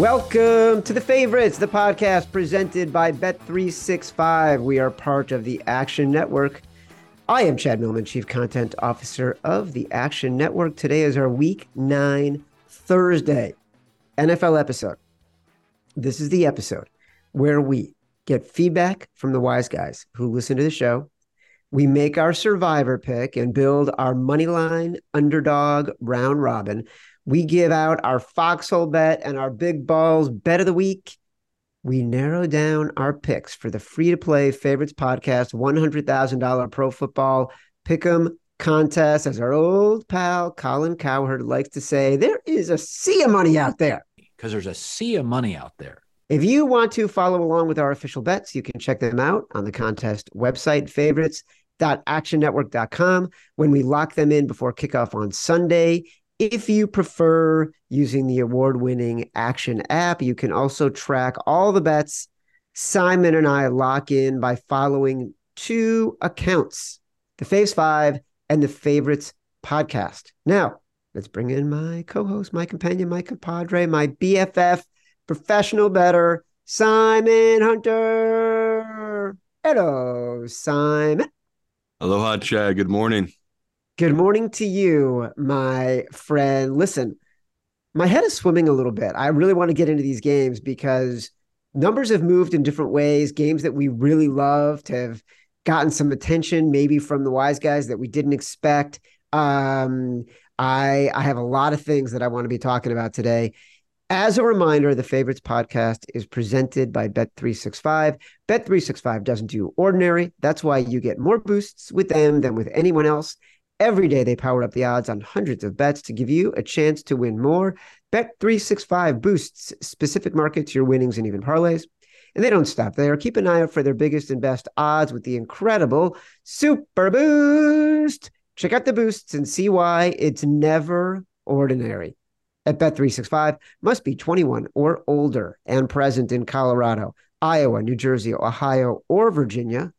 Welcome to the favorites, the podcast presented by Bet365. We are part of the Action Network. I am Chad Millman, Chief Content Officer of the Action Network. Today is our week nine, Thursday NFL episode. This is the episode where we get feedback from the wise guys who listen to the show. We make our survivor pick and build our money line underdog round robin. We give out our foxhole bet and our big balls bet of the week. We narrow down our picks for the free to play favorites podcast $100,000 pro football pick'em contest. As our old pal Colin Cowherd likes to say, there is a sea of money out there. Because there's a sea of money out there. If you want to follow along with our official bets, you can check them out on the contest website, favorites.actionnetwork.com, when we lock them in before kickoff on Sunday. If you prefer using the award winning Action app, you can also track all the bets Simon and I lock in by following two accounts the Faves Five and the Favorites podcast. Now, let's bring in my co host, my companion, my compadre, my BFF professional better, Simon Hunter. Hello, Simon. Aloha, Chad. Good morning. Good morning to you, my friend. Listen, my head is swimming a little bit. I really want to get into these games because numbers have moved in different ways. Games that we really loved have gotten some attention, maybe from the wise guys that we didn't expect. Um, I I have a lot of things that I want to be talking about today. As a reminder, the Favorites podcast is presented by Bet365. Bet365 doesn't do ordinary. That's why you get more boosts with them than with anyone else. Every day they power up the odds on hundreds of bets to give you a chance to win more. Bet365 boosts specific markets, your winnings, and even parlays. And they don't stop there. Keep an eye out for their biggest and best odds with the incredible Super Boost. Check out the boosts and see why it's never ordinary at Bet365 must be 21 or older and present in Colorado, Iowa, New Jersey, Ohio, or Virginia,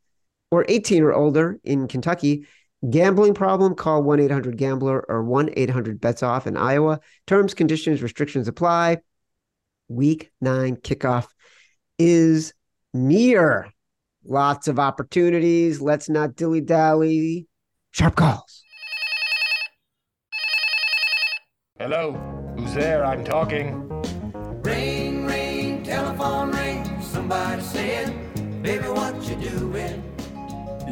or 18 or older in Kentucky. Gambling problem? Call 1 800 Gambler or 1 800 Bets Off in Iowa. Terms, conditions, restrictions apply. Week nine kickoff is near. Lots of opportunities. Let's not dilly dally. Sharp calls. Hello, who's there? I'm talking. Ring, ring, telephone ring. Somebody said, baby, what you doing?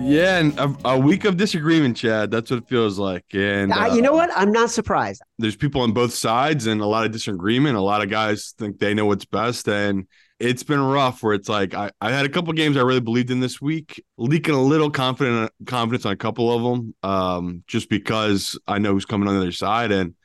Yeah, and a, a week of disagreement, Chad. That's what it feels like. And Uh, you know what? I'm not surprised. there's people on both sides and a lot of disagreement. A lot of guys think they know what's best, and it's been rough. Where it's like I, I had a couple games I really believed in this week, leaking a little confident confidence on a couple of them, um, just because I know who's coming on the other side, and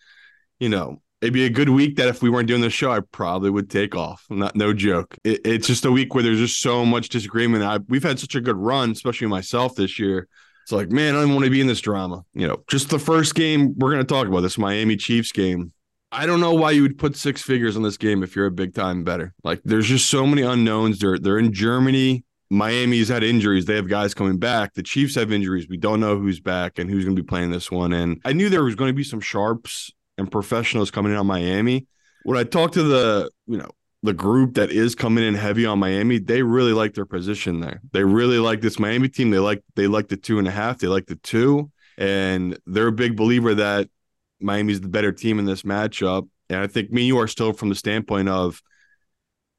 you know. It'd be a good week that if we weren't doing this show, I probably would take off. Not no joke. It, it's just a week where there's just so much disagreement. I, we've had such a good run, especially myself this year. It's like, man, I don't want to be in this drama. You know, just the first game we're going to talk about this Miami Chiefs game. I don't know why you would put six figures on this game if you're a big time better. Like, there's just so many unknowns. They're they're in Germany. Miami's had injuries. They have guys coming back. The Chiefs have injuries. We don't know who's back and who's going to be playing this one. And I knew there was going to be some sharps and professionals coming in on Miami. When I talked to the, you know, the group that is coming in heavy on Miami, they really like their position there. They really like this Miami team. They like they like the two and a half. They like the two, and they're a big believer that Miami's the better team in this matchup. And I think me and you are still from the standpoint of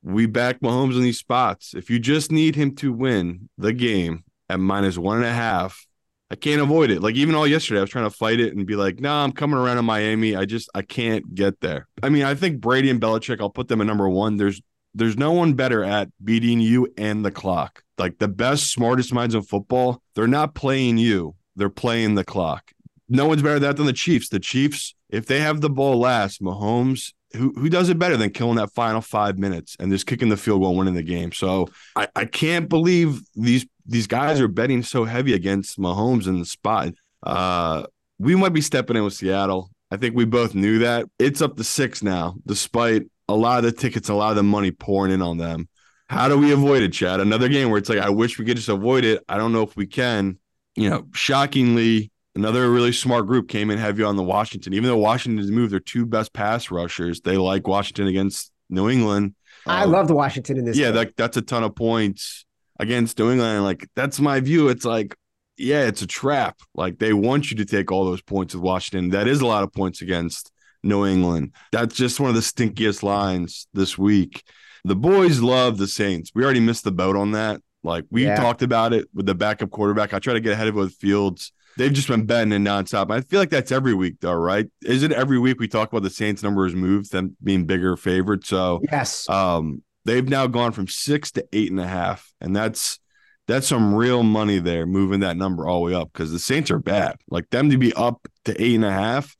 we back Mahomes in these spots. If you just need him to win the game at minus one and a half, I can't avoid it. Like even all yesterday, I was trying to fight it and be like, "No, nah, I'm coming around to Miami. I just I can't get there." I mean, I think Brady and Belichick. I'll put them at number one. There's there's no one better at beating you and the clock. Like the best, smartest minds in football, they're not playing you. They're playing the clock. No one's better at that than the Chiefs. The Chiefs, if they have the ball last, Mahomes, who who does it better than killing that final five minutes and just kicking the field goal, winning the game? So I, I can't believe these these guys are betting so heavy against Mahomes in the spot. Uh, we might be stepping in with Seattle. I think we both knew that. It's up to six now, despite a lot of the tickets, a lot of the money pouring in on them. How do we avoid it, Chad? Another game where it's like, I wish we could just avoid it. I don't know if we can. You know, shockingly, another really smart group came in heavy on the Washington. Even though Washington's moved their two best pass rushers, they like Washington against New England. I Um, loved Washington in this. yeah, that that's a ton of points against New England. Like that's my view. It's like, yeah, it's a trap. Like they want you to take all those points with Washington. That is a lot of points against New England. That's just one of the stinkiest lines this week. The boys love the Saints. We already missed the boat on that. Like we Yeah. talked about it with the backup quarterback. I try to get ahead of it with Fields. They've just been betting it nonstop. I feel like that's every week, though, right? Is it every week we talk about the Saints numbers moved, them being bigger favorites? So yes. um, they've now gone from six to eight and a half, and that's that's some real money there, moving that number all the way up because the Saints are bad. Like them to be up to eight and a half.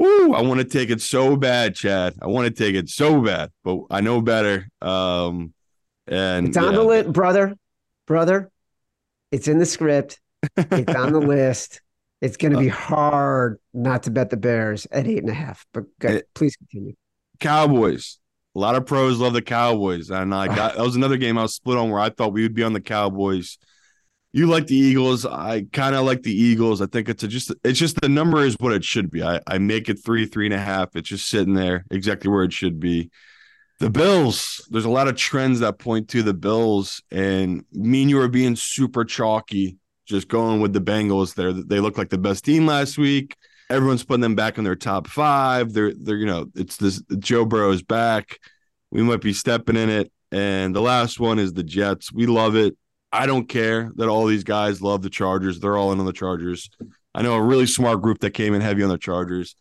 Ooh, I want to take it so bad, Chad. I want to take it so bad, but I know better. Um, and it's on yeah, the list, brother. Brother, it's in the script. It's on the list. It's going to Uh, be hard not to bet the Bears at eight and a half. But good. It- please continue. Cowboys. A lot of pros love the Cowboys, and I got that was another game I was split on where I thought we would be on the Cowboys. You like the Eagles. I kind of like the Eagles. I think it's a just it's just the number is what it should be. I, I make it three, three and a half. It's just sitting there exactly where it should be. The Bills, there's a lot of trends that point to the Bills, and me and you are being super chalky, just going with the Bengals there. They look like the best team last week. Everyone's putting them back in their top five. They're they're you know, it's this Joe Burrow's back. We might be stepping in it. And the last one is the Jets. We love it. I don't care that all these guys love the Chargers. They're all in on the Chargers. I know a really smart group that came in heavy on the Chargers.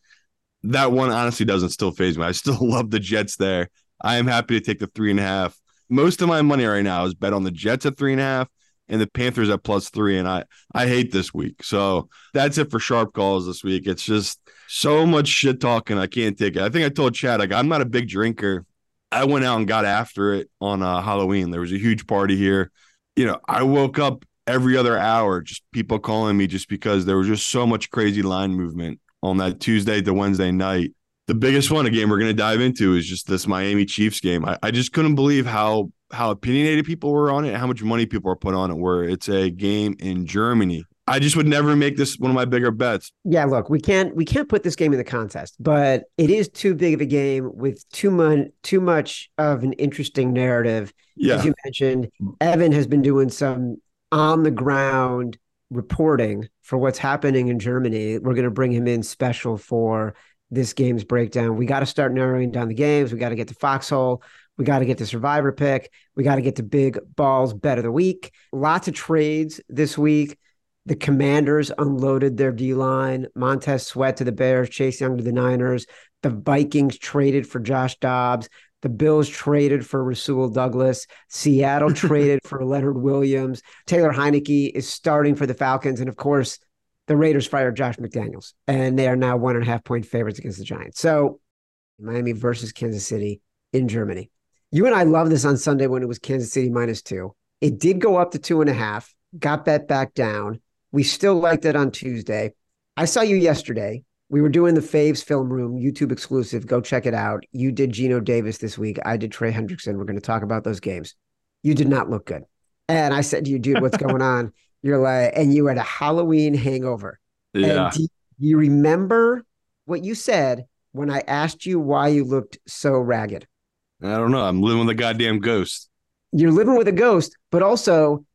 That one honestly doesn't still phase me. I still love the Jets there. I am happy to take the three and a half. Most of my money right now is bet on the Jets at three and a half and the Panthers at plus three. And I I hate this week. So that's it for sharp calls this week. It's just so much shit talking. I can't take it. I think I told Chad, like, I'm not a big drinker. I went out and got after it on uh, Halloween. There was a huge party here. You know, I woke up every other hour, just people calling me just because there was just so much crazy line movement on that Tuesday to Wednesday night. The biggest one, a game we're going to dive into, is just this Miami Chiefs game. I, I just couldn't believe how how opinionated people were on it, and how much money people are put on it. Where it's a game in Germany. I just would never make this one of my bigger bets. Yeah, look, we can't we can't put this game in the contest, but it is too big of a game with too much too much of an interesting narrative. Yeah, As you mentioned, Evan has been doing some on the ground reporting for what's happening in Germany. We're going to bring him in special for this game's breakdown. We got to start narrowing down the games. We got to get to Foxhole. We got to get to Survivor pick. We got to get to Big Balls Bet of the Week. Lots of trades this week. The Commanders unloaded their D line. Montez Sweat to the Bears. Chase Young to the Niners. The Vikings traded for Josh Dobbs. The Bills traded for Rasul Douglas. Seattle traded for Leonard Williams. Taylor Heinicke is starting for the Falcons. And of course, the Raiders fired Josh McDaniels, and they are now one and a half point favorites against the Giants. So, Miami versus Kansas City in Germany. You and I love this on Sunday when it was Kansas City minus two. It did go up to two and a half, got bet back down. We still liked it on Tuesday. I saw you yesterday. We were doing the Faves Film Room YouTube exclusive. Go check it out. You did Geno Davis this week. I did Trey Hendrickson. We're going to talk about those games. You did not look good. And I said to you, dude, what's going on? You're like, and you had a Halloween hangover. yeah. And do you remember what you said when I asked you why you looked so ragged? I don't know. I'm living with a goddamn ghost. You're living with a ghost, but also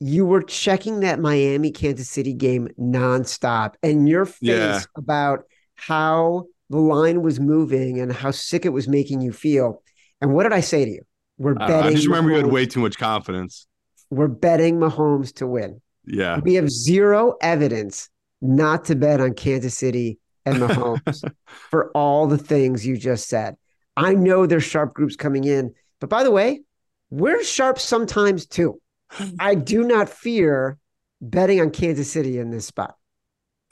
you were checking that Miami Kansas City game nonstop, and your face Yeah. about how the line was moving and how sick it was making you feel. And what did I say to you? We're I, betting. I just remember you had way too much confidence. We're betting Mahomes to win. Yeah. We have zero evidence not to bet on Kansas City and Mahomes for all the things you just said. I know there's sharp groups coming in, but by the way, we're sharp sometimes too. I do not fear betting on Kansas City in this spot.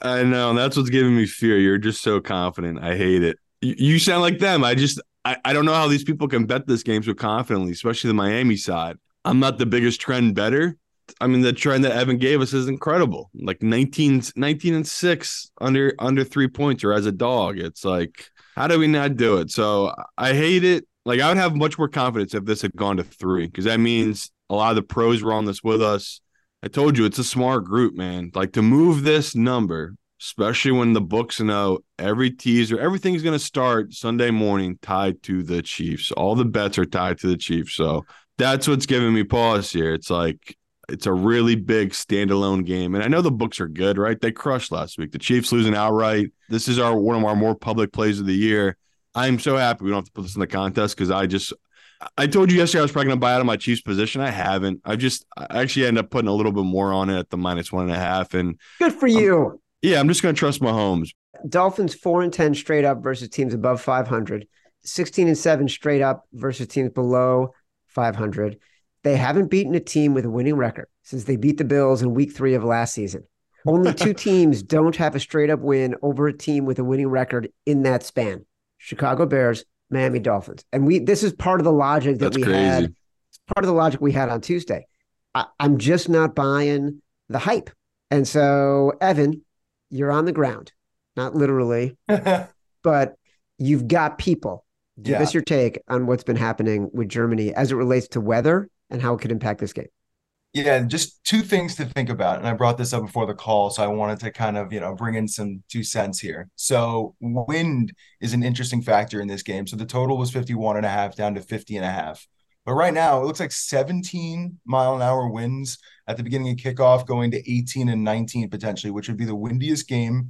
I know. That's what's giving me fear. You're just so confident. I hate it. You, you sound like them. I just, I, I don't know how these people can bet this game so confidently, especially the Miami side. I'm not the biggest trend better. I mean, the trend that Evan gave us is incredible. Like 19, 19 and six under under three points or as a dog. It's like, how do we not do it? So I hate it. Like I would have much more confidence if this had gone to three, because that means a lot of the pros were on this with us. I told you it's a smart group, man. Like to move this number especially when the books know every teaser, everything's going to start Sunday morning tied to the Chiefs. All the bets are tied to the Chiefs. So that's what's giving me pause here. It's like it's a really big standalone game. And I know the books are good, right? They crushed last week. The Chiefs losing outright. This is our one of our more public plays of the year. I'm so happy we don't have to put this in the contest because I just I told you yesterday I was probably going to buy out of my Chiefs position. I haven't. I just I actually end up putting a little bit more on it at the minus one and a half. And Good for you. yeah, I'm just going to trust Mahomes. Dolphins four and ten straight up versus teams above 500. 16 and seven straight up versus teams below 500. They haven't beaten a team with a winning record since they beat the Bills in week three of last season. Only two teams don't have a straight up win over a team with a winning record in that span Chicago Bears, Miami Dolphins. And we this is part of the logic that That's we crazy. had. It's part of the logic we had on Tuesday. I, I'm just not buying the hype. And so, Evan, you're on the ground, not literally, but you've got people. Give Yeah. us your take on what's been happening with Germany as it relates to weather and how it could impact this game. Yeah, just two things to think about. And I brought this up before the call, so I wanted to kind of, you know, bring in some two cents here. So wind is an interesting factor in this game. So the total was 51 and a half down to 50 and a half. But right now it looks like 17 mile an hour winds at the beginning of kickoff going to 18 and 19 potentially, which would be the windiest game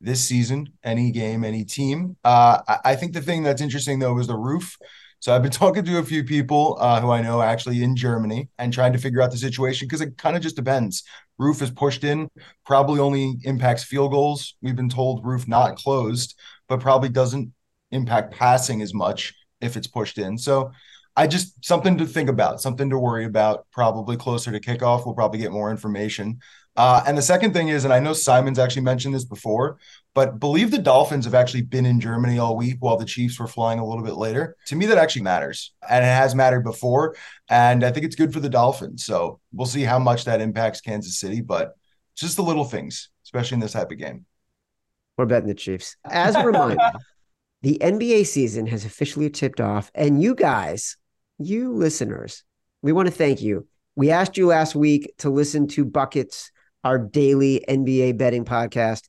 this season, any game, any team. Uh, I, I think the thing that's interesting though is the roof. So I've been talking to a few people uh, who I know actually in Germany and trying to figure out the situation because it kind of just depends. Roof is pushed in, probably only impacts field goals. We've been told roof not closed, but probably doesn't impact passing as much if it's pushed in. So I just something to think about, something to worry about. Probably closer to kickoff, we'll probably get more information. Uh, and the second thing is, and I know Simon's actually mentioned this before, but believe the Dolphins have actually been in Germany all week while the Chiefs were flying a little bit later. To me, that actually matters, and it has mattered before. And I think it's good for the Dolphins. So we'll see how much that impacts Kansas City, but just the little things, especially in this type of game. We're betting the Chiefs. As a reminder, the NBA season has officially tipped off, and you guys, you listeners, we want to thank you. We asked you last week to listen to Buckets, our daily NBA betting podcast,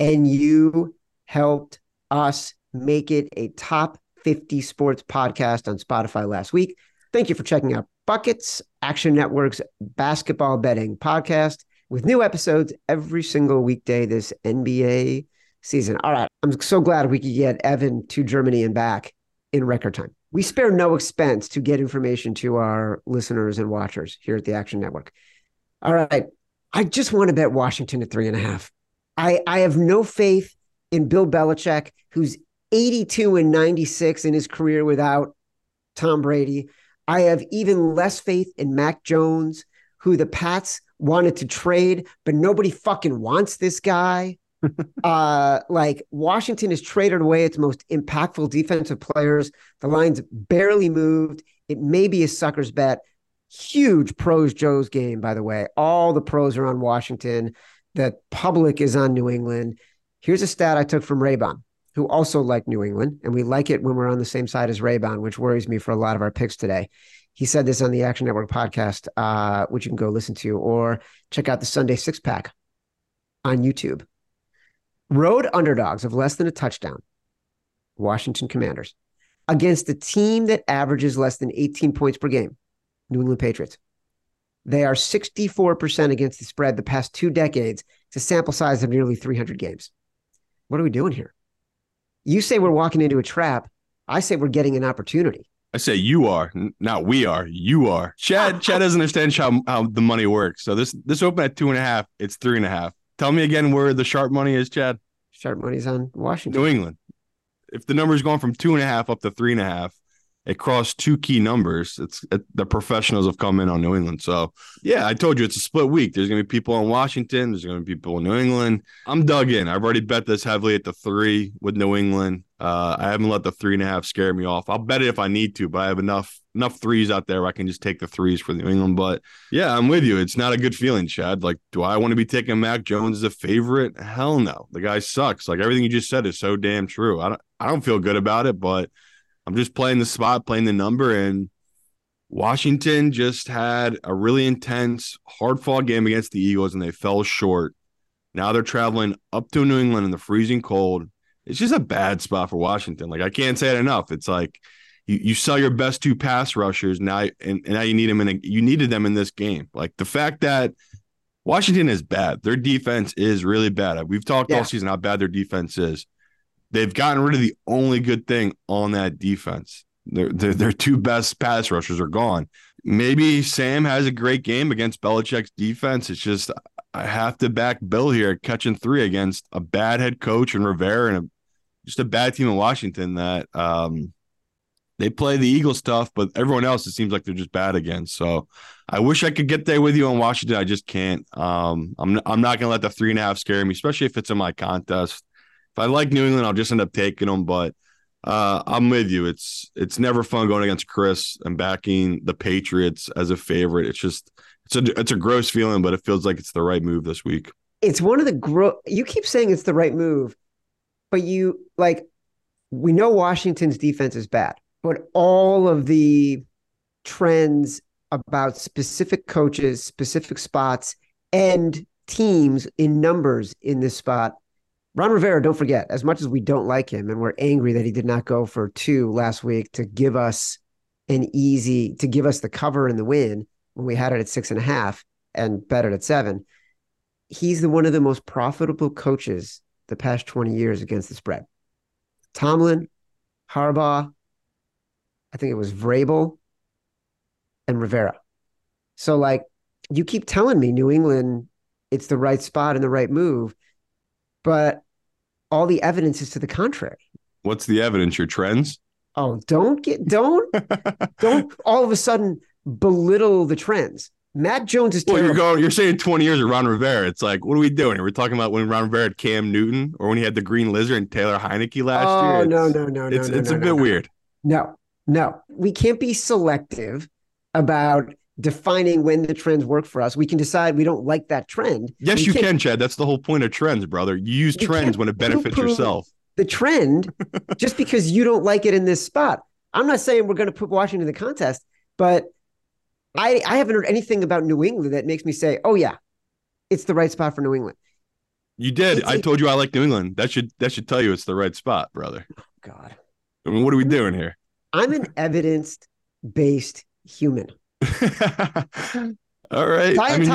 and you helped us make it a top 50 sports podcast on Spotify last week. Thank you for checking out Buckets, Action Network's basketball betting podcast, with new episodes every single weekday this NBA season. All right. I'm so glad we could get Evan to Germany and back in record time. We spare no expense to get information to our listeners and watchers here at the Action Network. All right. I just want to bet Washington at three and a half. I, I have no faith in Bill Belichick, who's 82 and 96 in his career without Tom Brady. I have even less faith in Mac Jones, who the Pats wanted to trade, but nobody fucking wants this guy. uh, like Washington has traded away its most impactful defensive players. The line's barely moved. It may be a sucker's bet. Huge pros Joe's game, by the way. All the pros are on Washington. The public is on New England. Here's a stat I took from Raybon, who also like New England, and we like it when we're on the same side as Raybon, which worries me for a lot of our picks today. He said this on the Action Network podcast, uh, which you can go listen to, or check out the Sunday Six Pack on YouTube. Road underdogs of less than a touchdown, Washington Commanders, against a team that averages less than 18 points per game, New England Patriots. They are 64% against the spread the past two decades. It's a sample size of nearly 300 games. What are we doing here? You say we're walking into a trap. I say we're getting an opportunity. I say you are, not we are. You are. Chad. Chad doesn't understand how how the money works. So this this open at two and a half. It's three and a half. Tell me again where the sharp money is, Chad. Sharp money's on Washington. New England. If the number's gone from two and a half up to three and a half, it crossed two key numbers. It's it, the professionals have come in on New England. So yeah, I told you it's a split week. There's gonna be people in Washington. There's gonna be people in New England. I'm dug in. I've already bet this heavily at the three with New England. Uh, I haven't let the three and a half scare me off. I'll bet it if I need to, but I have enough enough threes out there where I can just take the threes for New England. But yeah, I'm with you. It's not a good feeling, Chad. Like, do I want to be taking Mac Jones as a favorite? Hell no. The guy sucks. Like everything you just said is so damn true. I don't I don't feel good about it, but I'm just playing the spot, playing the number, and Washington just had a really intense, hard fought game against the Eagles, and they fell short. Now they're traveling up to New England in the freezing cold. It's just a bad spot for Washington. Like I can't say it enough. It's like you, you sell your best two pass rushers now, and, and now you need them in a, you needed them in this game. Like the fact that Washington is bad. Their defense is really bad. We've talked Yeah. all season how bad their defense is. They've gotten rid of the only good thing on that defense. Their, their, their two best pass rushers are gone. Maybe Sam has a great game against Belichick's defense. It's just I have to back Bill here catching three against a bad head coach and Rivera and a, just a bad team in Washington that um, they play the Eagles tough, but everyone else it seems like they're just bad again. So I wish I could get there with you on Washington. I just can't. Um, I'm I'm not gonna let the three and a half scare me, especially if it's in my contest. I like New England, I'll just end up taking them. But uh, I'm with you. It's it's never fun going against Chris and backing the Patriots as a favorite. It's just it's a it's a gross feeling, but it feels like it's the right move this week. It's one of the gro you keep saying it's the right move, but you like we know Washington's defense is bad, but all of the trends about specific coaches, specific spots, and teams in numbers in this spot. Ron Rivera, don't forget, as much as we don't like him and we're angry that he did not go for two last week to give us an easy, to give us the cover and the win when we had it at six and a half and bet it at seven. He's the one of the most profitable coaches the past 20 years against the spread. Tomlin, Harbaugh, I think it was Vrabel, and Rivera. So, like, you keep telling me New England, it's the right spot and the right move, but all the evidence is to the contrary. What's the evidence? Your trends? Oh, don't get don't don't all of a sudden belittle the trends. Mac Jones is Well, you're going. You're saying 20 years of Ron Rivera. It's like, what are we doing? We're talking about when Ron Rivera had Cam Newton, or when he had the Green Lizard and Taylor Heinicke last oh year. no It's- no no no It's no, it's no, a no, bit no. weird. No, no, we can't be selective about defining when the trends work for us. We can decide we don't like that trend. Yes, you can't- Chad. That's the whole point of trends, brother. You use You trends when it benefits yourself. The trend, just because you don't like it in this spot. I'm not saying we're going to put Washington in the contest, but I I haven't heard anything about New England that makes me say, oh yeah, it's the right spot for New England. You did. It's I a- told you I like New England. That should that should tell you it's the right spot, brother. Oh, God, I mean, what are we doing here? I'm an evidence based human. All right. I mean,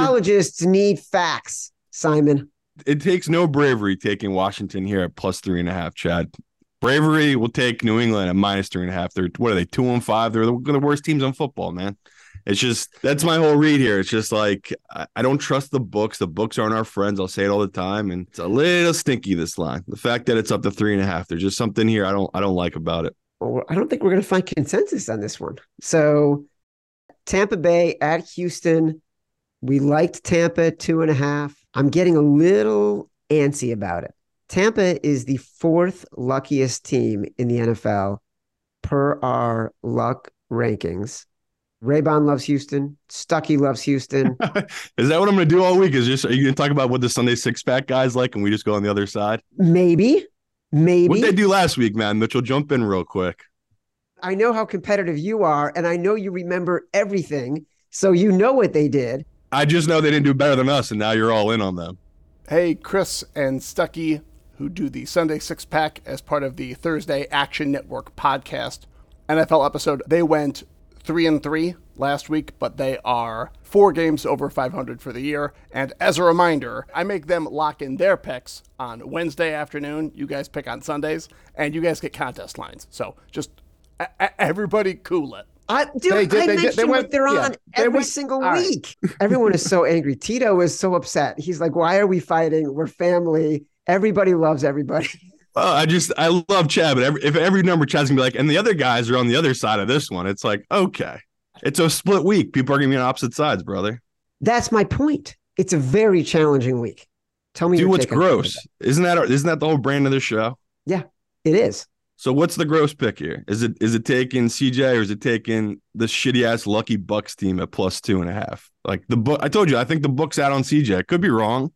need facts, Simon. it takes no bravery taking Washington here at plus three and a half, Chad. Bravery will take New England at minus three and a half. They're what are they, two and five? They're the, the worst teams on football, man. It's just that's my whole read here. It's just like I, I don't trust the books. The books aren't our friends. I'll say it all the time, and it's a little stinky this line. The fact that it's up to three and a half. There's just something here I don't I don't like about it. Well, I don't think we're going to find consensus on this one. So, Tampa Bay at Houston. We liked Tampa two and a half. I'm getting a little antsy about it. Tampa is the fourth luckiest team in the NFL per our luck rankings. Raybon loves Houston. Stuckey loves Houston. Is that what I'm going to do all week? Is just are you going to talk about what the Sunday six pack guys like, and we just go on the other side? Maybe, maybe. What did they do last week, man? Mitchell, jump in real quick. I know how competitive you are, and I know you remember everything. So you know what they did. I just know they didn't do better than us, and now you're all in on them. Hey, Chris and Stuckey, who do the Sunday Six Pack as part of the Thursday Action Network podcast NFL episode. They went three and three last week, but they are four games over 500 for the year. And as a reminder, I make them lock in their picks on Wednesday afternoon. You guys pick on Sundays, and you guys get contest lines. So just everybody cool it. I dude, They did- I they did- mentioned they what went- they're yeah, on they every went- single all right. week. Everyone is so angry. Tito is so upset. He's like, "Why are we fighting? We're family. Everybody loves everybody." Well, I just I love Chad, but every, if every number Chad's gonna be like, and the other guys are on the other side of this one, it's like okay, it's a split week. People are gonna be on opposite sides, brother. That's my point. It's a very challenging week. Tell me Dude, your what's take on Tampa gross? Isn't that our, isn't that the whole brand of this show? Yeah, it is. So what's the gross pick here? Is it is it taking CJ or is it taking the shitty ass lucky Bucks team at plus two and a half? Like the book, I told you, I think the book's out on CJ. I could be wrong.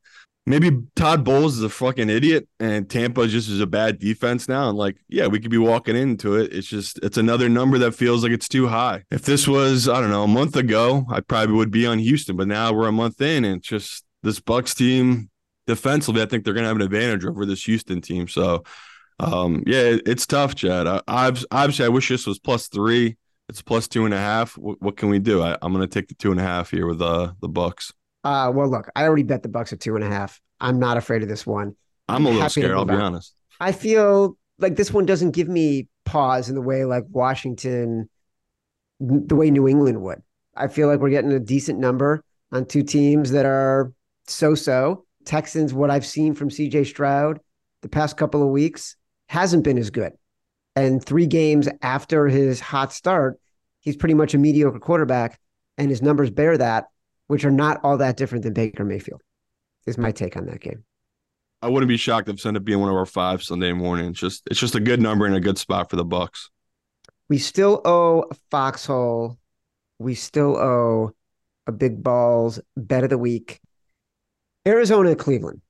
Maybe Todd Bowles is a fucking idiot, and Tampa just is a bad defense now. And like, yeah, we could be walking into it. It's just it's another number that feels like it's too high. If this was I don't know a month ago, I probably would be on Houston, but now we're a month in, and just this Bucks team defensively, I think they're to have an advantage over this Houston team. So, um, yeah, it, it's tough, Chad. I, I've obviously I wish this was plus three. It's plus two and a half. What, what can we do? I, I'm going to take the two and a half here with uh, the Bucks. Uh, well, look, I already bet the Bucks at two and a half. I'm not afraid of this one. I'm a little scared. I'll be on. honest. I feel like this one doesn't give me pause in the way like Washington, the way New England would. I feel like we're getting a decent number on two teams that are so so. Texans, what I've seen from CJ Stroud the past couple of weeks hasn't been as good. And three games after his hot start, he's pretty much a mediocre quarterback, and his numbers bear that, which are not all that different than Baker Mayfield. Is my take on that game. I wouldn't be shocked if it's ended up being one of our five Sunday morning. It's just it's just a good number and a good spot for the Bucks. We still owe Foxhole. We still owe a big balls bet of the week. Arizona, Cleveland.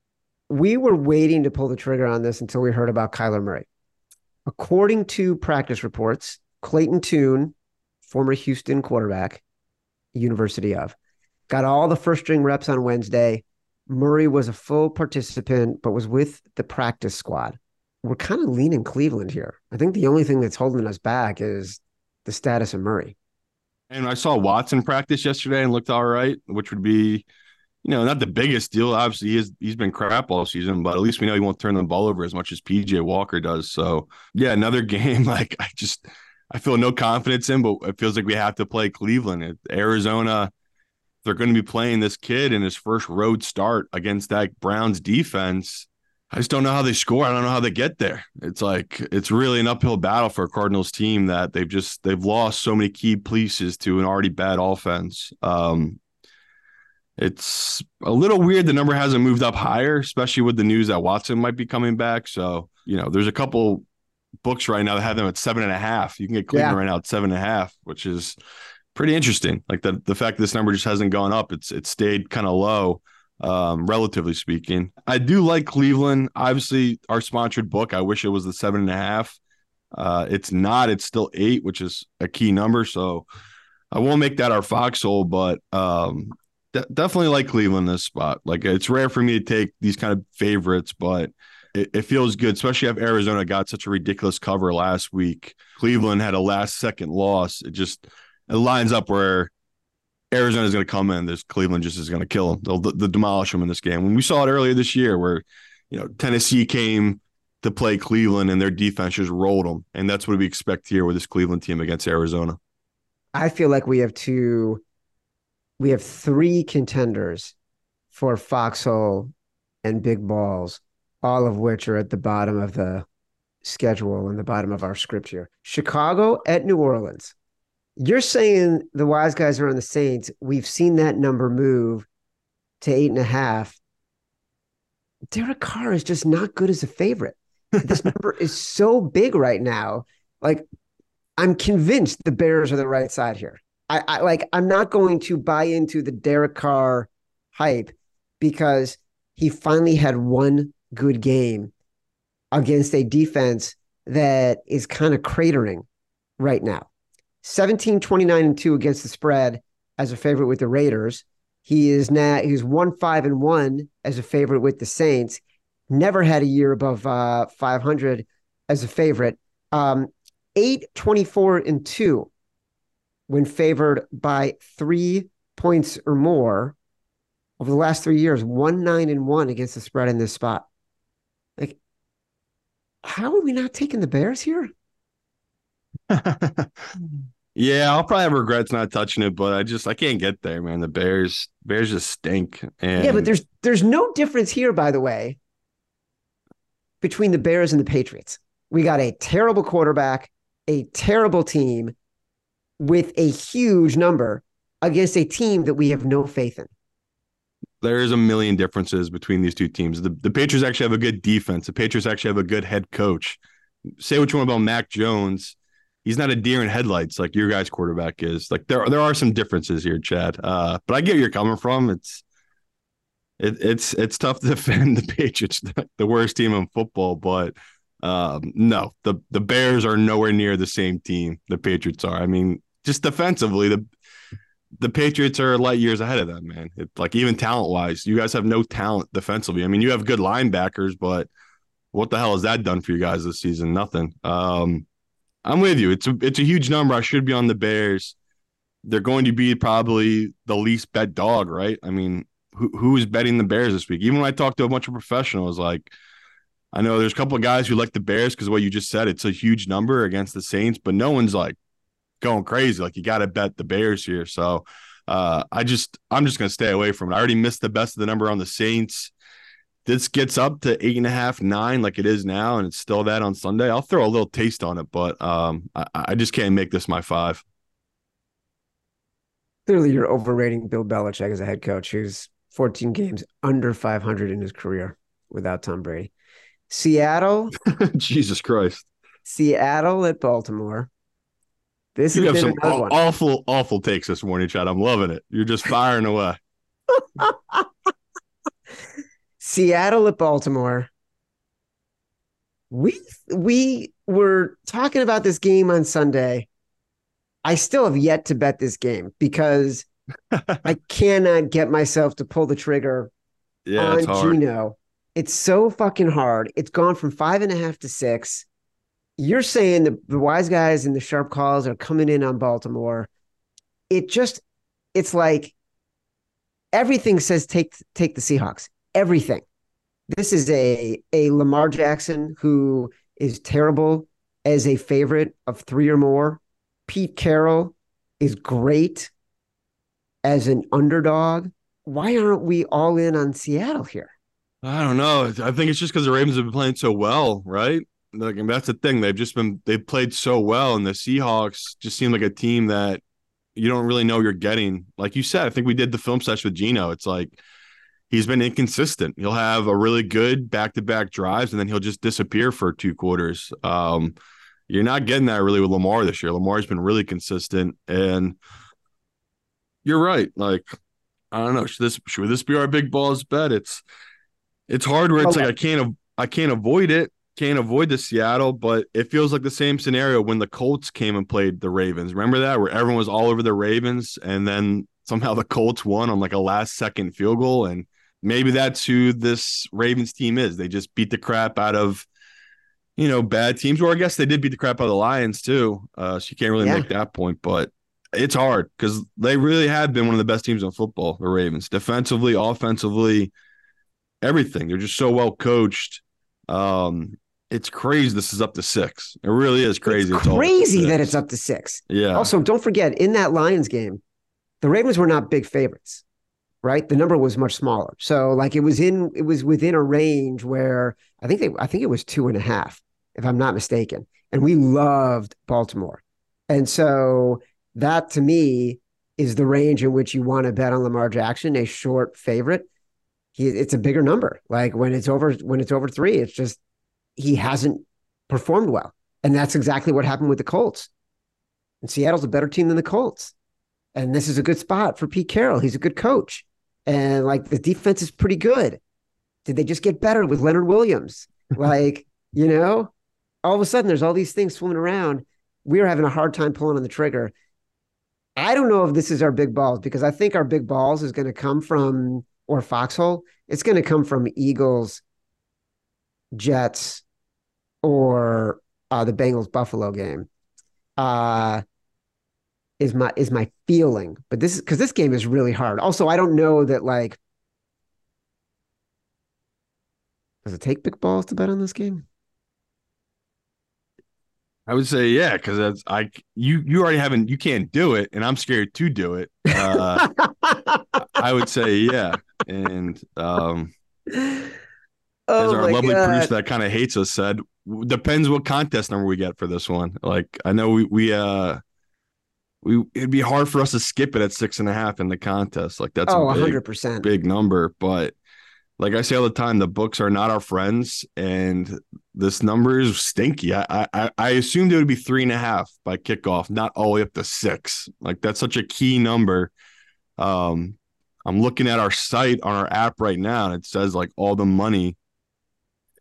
We were waiting to pull the trigger on this until we heard about Kyler Murray. According to practice reports, Clayton Tune, former Houston quarterback, University of, got all the first string reps on Wednesday. Murray was a full participant, but was with the practice squad. We're kind of leaning Cleveland here. I think the only thing that's holding us back is the status of Murray. And I saw Watson practice yesterday and looked all right, which would be, you know, not the biggest deal. Obviously, he's he's been crap all season, but at least we know he won't turn the ball over as much as PJ Walker does. So yeah, another game like I just I feel no confidence in, but it feels like we have to play Cleveland. Arizona, they're going to be playing this kid in his first road start against that Browns defense. I just don't know how they score. I don't know how they get there. It's like it's really an uphill battle for a Cardinals team that they've just they've lost so many key pieces to an already bad offense. Um, it's a little weird the number hasn't moved up higher, especially with the news that Watson might be coming back. So you know, there's a couple books right now that have them at seven and a half. You can get Cleveland Yeah. right now at seven and a half, which is pretty interesting. Like the the fact this number just hasn't gone up. It's it stayed kind of low um, relatively speaking. I do like Cleveland. Obviously, our sponsored book. I wish it was the seven and a half. Uh, it's not. It's still eight, which is a key number. So I won't make that our foxhole, but um, de- definitely like Cleveland this spot. Like it's rare for me to take these kind of favorites, but it, it feels good, especially if Arizona got such a ridiculous cover last week. Cleveland had a last second loss. It just it lines up where Arizona is going to come in. This Cleveland just is going to kill them. They'll, they'll demolish them in this game. When we saw it earlier this year, where you know Tennessee came to play Cleveland and their defense just rolled them, and that's what we expect here with this Cleveland team against Arizona. I feel like we have two, we have three contenders for Foxhole and Big Balls, all of which are at the bottom of the schedule and the bottom of our script here. Chicago at New Orleans. You're saying the wise guys are on the Saints. We've seen that number move to eight and a half. Derek Carr is just not good as a favorite. This number is so big right now. Like, I'm convinced the Bears are the right side here. I, I like. I'm not going to buy into the Derek Carr hype because he finally had one good game against a defense that is kind of cratering right now. 17, 29, and 2 against the spread as a favorite with the Raiders. He is now he's one five and one as a favorite with the Saints. Never had a year above uh, 500 as a favorite. Um, 8, 24, and 2 when favored by three points or more over the last three years, one nine and one against the spread in this spot. Like, how are we not taking the Bears here? yeah, I'll probably have regrets not touching it, but I just I can't get there, man. The Bears Bears just stink. And Yeah, but there's there's no difference here, by the way, between the Bears and the Patriots. We got a terrible quarterback, a terrible team with a huge number against a team that we have no faith in. there's a million differences between these two teams. The, the Patriots actually have a good defense. The Patriots actually have a good head coach. Say what you want about Mac Jones. He's not a deer in headlights like your guys' quarterback is. Like there, there are some differences here, Chad. Uh, but I get where you're coming from. It's it, it's it's tough to defend the Patriots, the worst team in football. But um, no, the the Bears are nowhere near the same team the Patriots are. I mean, just defensively, the the Patriots are light years ahead of them, man. It, like even talent wise, you guys have no talent defensively. I mean, you have good linebackers, but what the hell has that done for you guys this season? Nothing. Um, I'm with you. It's a it's a huge number. I should be on the Bears. They're going to be probably the least bet dog, right? I mean, who who is betting the Bears this week? Even when I talked to a bunch of professionals, like I know there's a couple of guys who like the Bears because what you just said, it's a huge number against the Saints, but no one's like going crazy. Like you got to bet the Bears here. So uh, I just I'm just gonna stay away from it. I already missed the best of the number on the Saints. This gets up to eight and a half, nine, like it is now, and it's still that on Sunday. I'll throw a little taste on it, but um, I, I just can't make this my five. Clearly, you're overrating Bill Belichick as a head coach, who's 14 games under 500 in his career without Tom Brady. Seattle, Jesus Christ. Seattle at Baltimore. This You have some aw- awful, awful takes this morning, Chad. I'm loving it. You're just firing away. Seattle at Baltimore. We we were talking about this game on Sunday. I still have yet to bet this game because I cannot get myself to pull the trigger Yeah, on it's. Geno. It's so fucking hard. It's gone from five and a half to six. You're saying the, the wise guys and the sharp calls are coming in on Baltimore. It just, it's like everything says take take the Seahawks. Everything. This is a a Lamar Jackson who is terrible as a favorite of three or more. Pete Carroll is great as an underdog. Why aren't we all in on Seattle here? I don't know. I think it's just because the Ravens have been playing so well, right? Like, and that's the thing. They've just been they've played so well, and the Seahawks just seem like a team that you don't really know you're getting. Like you said, I think we did the film session with Geno. It's like he's been inconsistent. He'll have a really good back to back drives, and then he'll just disappear for two quarters. Um, you're not getting that really with Lamar this year. Lamar's been really consistent, and you're right. Like I don't know. Should this should this be our big balls bet? It's it's hard where it's Okay. like I can't I can't avoid it. Can't avoid the Seattle, but it feels like the same scenario when the Colts came and played the Ravens. Remember that where everyone was all over the Ravens, and then somehow the Colts won on like a last second field goal, and maybe that's who this Ravens team is. They just beat the crap out of you know bad teams, or I guess they did beat the crap out of the Lions too. Uh, so you can't really Yeah. make that point, but it's hard because they really have been one of the best teams in football. The Ravens, defensively, offensively, everything. They're just so well coached. Um, it's crazy. This is up to six. It really is crazy. It's up crazy that it's up to six. Yeah. Also, don't forget in that Lions game, the Ravens were not big favorites, right? The number was much smaller. So, like, it was in it was within a range where I think they I think it was two and a half, if I'm not mistaken. And we loved Baltimore, and so that to me is the range in which you want to bet on Lamar Jackson, a short favorite. He, it's a bigger number. Like when it's over when it's over three, it's just he hasn't performed well, and that's exactly what happened with the Colts. And Seattle's a better team than the Colts. And this is a good spot for Pete Carroll. He's a good coach. And like the defense is pretty good. Did they just get better with Leonard Williams? Like, you know, all of a sudden there's all these things swimming around. We are having a hard time pulling on the trigger. I don't know if this is our big balls because I think our big balls is going to come from, or Foxhole, it's going to come from Eagles, Jets, or uh, the Bengals Buffalo game. Uh, is my is my feeling. But this is because this game is really hard. Also, I don't know that like does it take big balls to bet on this game? I would say yeah, because that's I you you already haven't you can't do it, and I'm scared to do it. Uh, I would say yeah, and um, oh as our lovely God. producer that kind of hates us said, depends what contest number we get for this one. Like I know we we uh we it'd be hard for us to skip it at six and a half in the contest. Like that's oh, a big, hundred percent. big number, but like I say all the time, the books are not our friends, and this number is stinky. I I, I assumed it would be three and a half by kickoff, not all the way up to six. Like that's such a key number. Um, I'm looking at our site on our app right now, and it says like all the money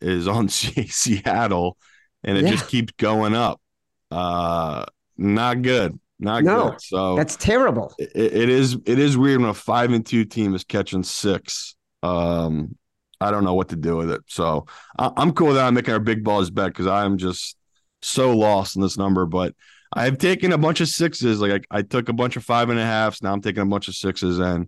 is on Seattle, and it Yeah. just keeps going up. Uh, not good. Not No, good. So That's terrible. it, it is it is weird when a five and two team is catching six. Um, I don't know what to do with it. So I, I'm cool that. I'm making our big balls bet because I'm just so lost in this number. But I have taken a bunch of sixes. Like I, I took a bunch of five and a halves. Now I'm taking a bunch of sixes and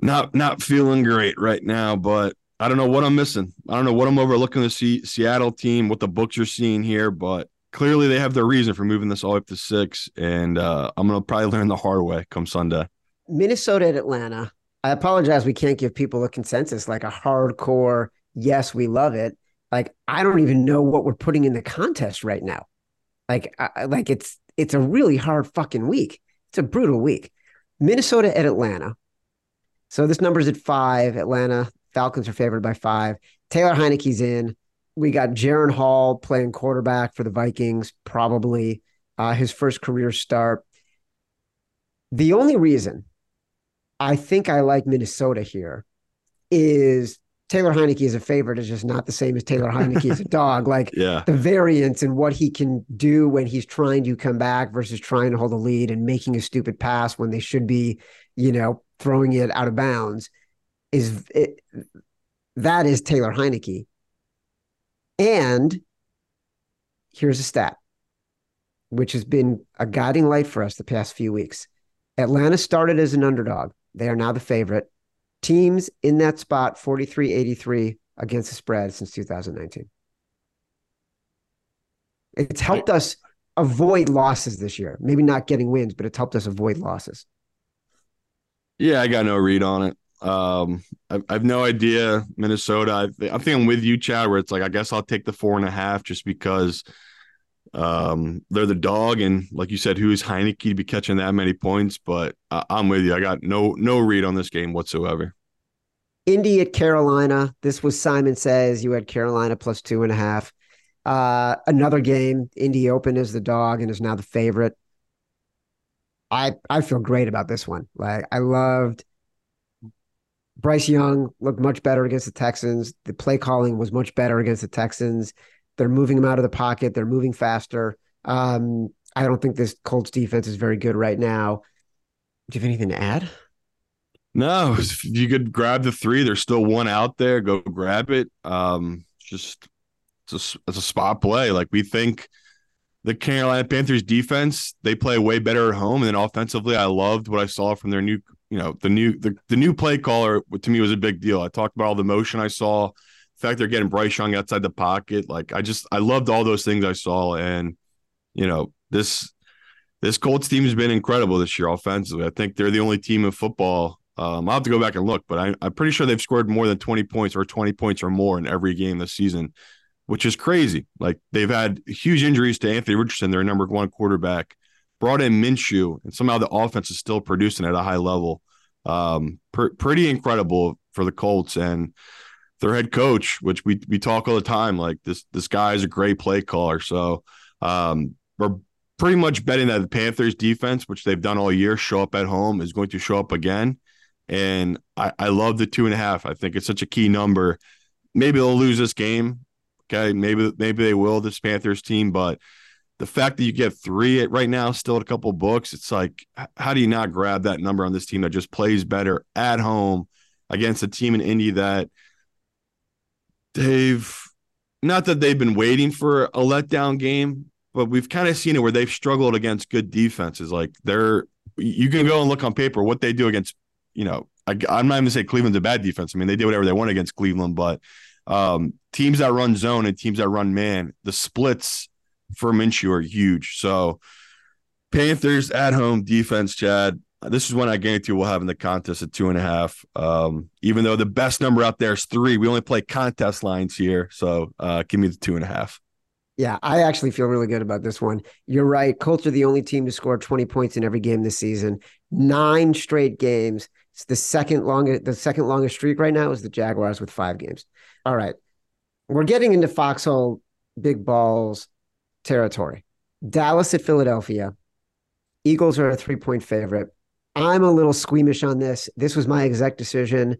not not feeling great right now. But I don't know what I'm missing. I don't know what I'm overlooking the C- Seattle team, what the books are seeing here, but clearly they have their reason for moving this all up to six. And uh, I'm gonna probably learn the hard way come Sunday. Minnesota at Atlanta. I apologize. We can't give people a consensus, like a hardcore, yes, we love it. Like, I don't even know what we're putting in the contest right now. Like, I, like it's it's a really hard fucking week. It's a brutal week. Minnesota at Atlanta. So this number's at five. Atlanta Falcons are favored by five. Taylor Heinicke's in. We got Jaren Hall playing quarterback for the Vikings, probably uh, his first career start. The only reason I think I like Minnesota here is Taylor Heinicke is a favorite is just not the same as Taylor Heineke as a dog. Like Yeah. the variance in what he can do when he's trying to come back versus trying to hold a lead and making a stupid pass when they should be, you know, throwing it out of bounds is it, that is Taylor Heinicke. And here's a stat, which has been a guiding light for us the past few weeks. Atlanta started as an underdog. They are now the favorite. Teams in that spot 43 83 against the spread since 2019. It's helped us avoid losses this year. Maybe not getting wins, but it's helped us avoid losses. Yeah, I got no read on it. Um, I, I have no idea. Minnesota. I, think I'm with you, Chad, where it's like I guess I'll take the four and a half just because um, they're the dog, and like you said, who is Heinicke to be catching that many points? But uh, I'm with you. I got no no read on this game whatsoever. Indy at Carolina. This was Simon says you had Carolina plus two and a half. Uh, another game. Indy Open as the dog and is now the favorite. I I feel great about this one. Like I loved Bryce Young looked much better against the Texans. The play calling was much better against the Texans. They're moving him out of the pocket. They're moving faster. Um, I don't think this Colts defense is very good right now. Do you have anything to add? No, if you could grab the three, there's still one out there. Go grab it. Um, just it's a, it's a spot play. Like we think the Carolina Panthers defense, they play way better at home. And then offensively, I loved what I saw from their new, you know, the new the, the new play caller to me was a big deal. I talked about all the motion I saw, the fact they're getting Bryce Young outside the pocket. Like I just I loved all those things I saw. And, you know, this this Colts team has been incredible this year offensively. I think they're the only team in football. Um, I'll have to go back and look, but I, I'm pretty sure they've scored more than 20 points or 20 points or more in every game this season, which is crazy. Like they've had huge injuries to Anthony Richardson, their number one quarterback, brought in Minshew, and somehow the offense is still producing at a high level. Um, pr- pretty incredible for the Colts and their head coach, which we we talk all the time. Like this this guy is a great play caller. So um, we're pretty much betting that the Panthers defense, which they've done all year, show up at home, is going to show up again. And I, I love the two and a half. I think it's such a key number. Maybe they'll lose this game. Okay. Maybe maybe they will, this Panthers team, but the fact that you get three right now, still at a couple books, it's like, how do you not grab that number on this team that just plays better at home against a team in Indy that they've not that they've been waiting for a letdown game, but we've kind of seen it where they've struggled against good defenses. Like they're, you can go and look on paper what they do against, you know, I, I'm not even say Cleveland's a bad defense. I mean, they did whatever they want against Cleveland, but um, teams that run zone and teams that run man, the splits for Minshew are huge. So Panthers at home defense, Chad. This is one I guarantee we'll have in the contest at two and a half. Um, even though the best number out there is three, we only play contest lines here. So uh, give me the two and a half. Yeah, I actually feel really good about this one. You're right. Colts are the only team to score 20 points in every game this season. Nine straight games. It's the second longest the second longest streak right now is the Jaguars with five games. All right. We're getting into foxhole big balls territory. Dallas at Philadelphia. Eagles are a three-point favorite. I'm a little squeamish on this. This was my exact decision.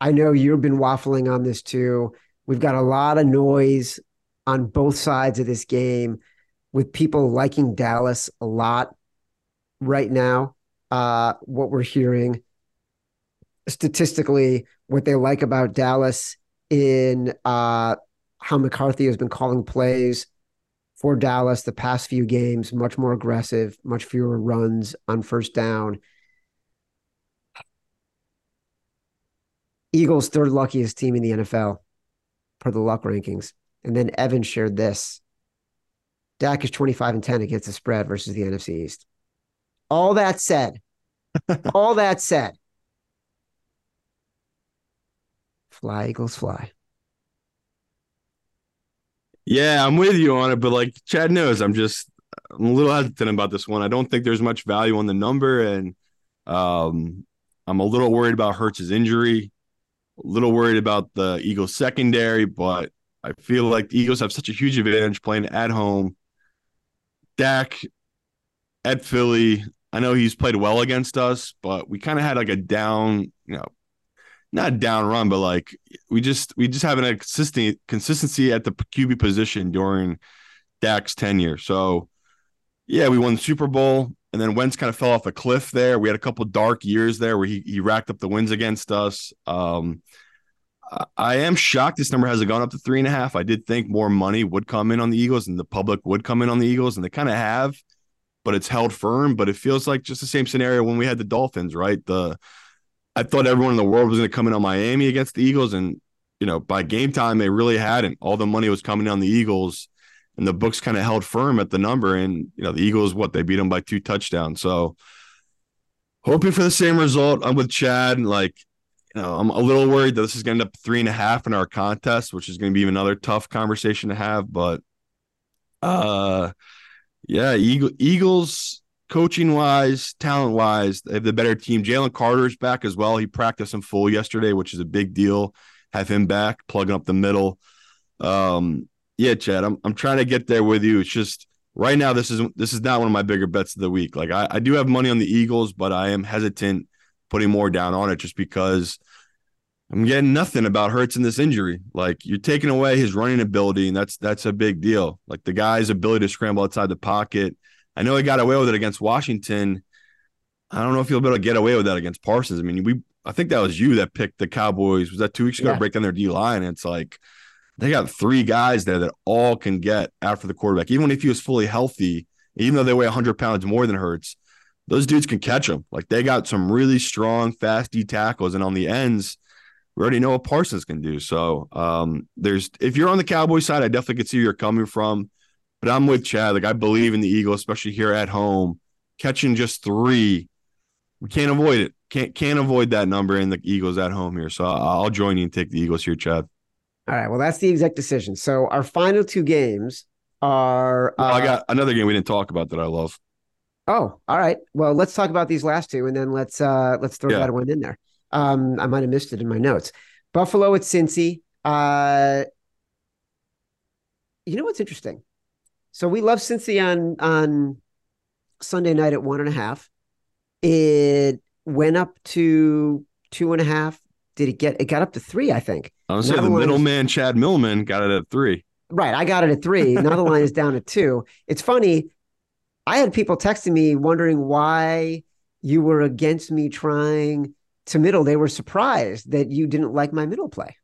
I know you've been waffling on this too. We've got a lot of noise on both sides of this game with people liking Dallas a lot. right now, uh, what we're hearing statistically, what they like about Dallas in uh, how McCarthy has been calling plays for Dallas the past few games, much more aggressive, much fewer runs on first down. Eagles third luckiest team in the NFL per the luck rankings. And then Evan shared this. Dak is 25 and 10 against the spread versus the NFC East. All that said, all that said, fly, Eagles, fly. Yeah, I'm with you on it, but like Chad knows, I'm just I'm a little hesitant about this one. I don't think there's much value on the number, and um, I'm a little worried about Hurts's injury, a little worried about the Eagles secondary, but I feel like the Eagles have such a huge advantage playing at home. Dak at Philly, I know he's played well against us, but we kind of had like a down, you know, not down run, but like we just we just having a consistent consistency at the QB position during Dak's tenure. So yeah, we won the Super Bowl, and then Wentz kind of fell off a cliff there. We had a couple dark years there where he he racked up the wins against us. Um, I am shocked this number hasn't gone up to three and a half. I did think more money would come in on the Eagles and the public would come in on the Eagles, and they kind of have, but it's held firm. But it feels like just the same scenario when we had the Dolphins, right? The I thought everyone in the world was going to come in on Miami against the Eagles, and you know by game time they really hadn't. All the money was coming on the Eagles, and the books kind of held firm at the number. And you know the Eagles, what they beat them by two touchdowns. So hoping for the same result. I'm with Chad. and, Like you know, I'm a little worried that this is going to end up three and a half in our contest, which is going to be another tough conversation to have. But uh, yeah, Eagle, Eagles coaching wise, talent wise, they have the better team. Jalen Carter's back as well. He practiced in full yesterday, which is a big deal. Have him back, plugging up the middle. Um, yeah, Chad, I'm I'm trying to get there with you. It's just right now this is this is not one of my bigger bets of the week. Like I, I do have money on the Eagles, but I am hesitant putting more down on it just because I'm getting nothing about Hurts in this injury. Like you're taking away his running ability, and that's that's a big deal. Like the guy's ability to scramble outside the pocket. I know he got away with it against Washington. I don't know if he'll be able to get away with that against Parsons. I mean, we I think that was you that picked the Cowboys. Was that two weeks ago Yeah. to break down their D line? And it's like they got three guys there that all can get after the quarterback. Even if he was fully healthy, even though they weigh 100 pounds more than Hurts, those dudes can catch him. Like they got some really strong, fast D tackles, and on the ends, we already know what Parsons can do. So um, there's if you're on the Cowboy side, I definitely could see where you're coming from. But I'm with Chad. Like I believe in the Eagles, especially here at home, catching just three. We can't avoid it. Can't can't avoid that number in the Eagles at home here. So I'll I'll join you and take the Eagles here, Chad. All right. Well, that's the exact decision. So our final two games are. Well, I uh, got another game we didn't talk about that I love. Oh, all right. Well, let's talk about these last two, and then let's uh let's throw Yeah. that one in there. Um, I might have missed it in my notes. Buffalo at Cincy. Uh, you know what's interesting? So we love Cincy on on Sunday night at one and a half. It went up to two and a half. Did it get? It got up to three, I think. I was saying the middleman Chad Millman got it at three. Right. I got it at three. Now the line is down at two. It's funny. I had people texting me wondering why you were against me trying to middle. They were surprised that you didn't like my middle play.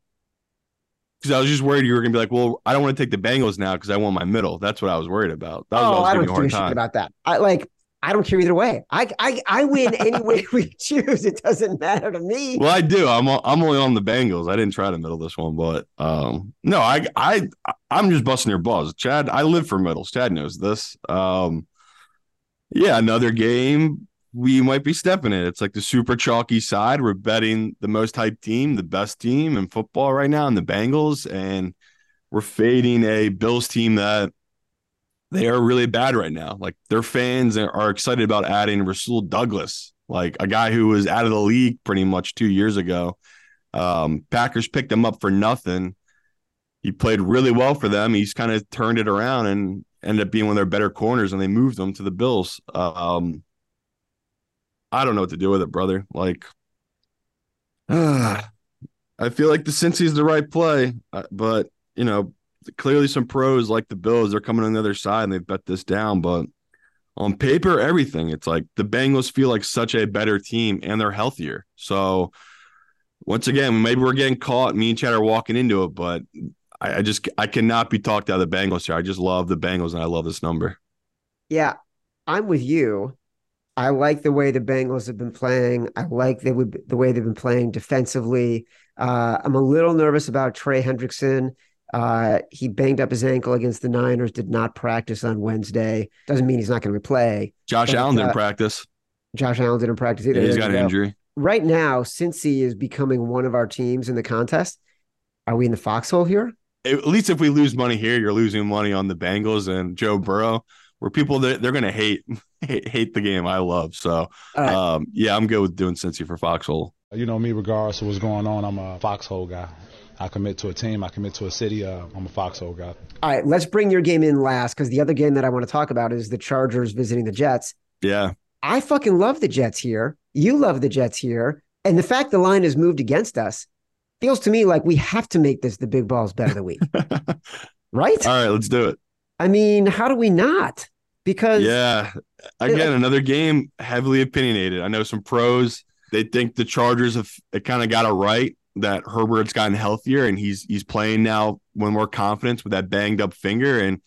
Because I was just worried you were gonna be like, well, I don't want to take the Bengals now because I want my middle. That's what I was worried about. That was oh, what I I don't giving you a give a shit about that. I like. I don't care either way. I I I win any way we choose. It doesn't matter to me. Well, I do. I'm I'm only on the Bengals. I didn't try to middle this one, but um, no, I I I'm just busting your balls, Chad. I live for middles. Chad knows this. Um, yeah, another game we might be stepping it. It's like the super chalky side. We're betting the most hyped team, the best team in football right now, and the Bengals, and we're fading a Bills team that they are really bad right now. Like their fans are- excited about adding Rasul Douglas, like a guy who was out of the league pretty much two years ago. Um, Packers picked him up for nothing. He played really well for them. He's kind of turned it around and ended up being one of their better corners, and they moved him to the Bills. Um, I don't know what to do with it, brother. Like, I feel like the Cincy is the right play, uh, but you know, clearly some pros like the Bills, they're coming on the other side and they've bet this down. But on paper, everything. It's like the Bengals feel like such a better team and they're healthier. So once again, maybe we're getting caught. Me and Chad are walking into it, but I, I just I cannot be talked out of the Bengals here. I just love the Bengals and I love this number. Yeah, I'm with you. I like the way the Bengals have been playing. I like the, the way they've been playing defensively. Uh, I'm a little nervous about Trey Hendrickson. Uh, he banged up his ankle against the Niners, did not practice on Wednesday. Doesn't mean he's not going to play. Josh But, Allen didn't uh, practice. Josh Allen didn't practice either. he's There got an injury. Right now, since he is becoming one of our teams in the contest, are we in the foxhole here? At least if we lose money here, you're losing money on the Bengals and Joe Burrow, where people they're, they're going to hate, hate hate the game I love. So All right. um, yeah, I'm good with doing Cincy for Foxhole. You know me, regardless of what's going on, I'm a foxhole guy. I commit to a team, I commit to a city. Uh, I'm a foxhole guy. All right, let's bring your game in last because the other game that I want to talk about is the Chargers visiting the Jets. Yeah, I fucking love the Jets here. You love the Jets here. And the fact the line has moved against us feels to me like we have to make this the big balls bet of the week. right? all right, let's do it. I mean, how do we not? Because Yeah. Again, another game heavily opinionated. I know some pros, they think the Chargers have it kind of got it right that Herbert's gotten healthier and he's he's playing now with more confidence with that banged up finger. And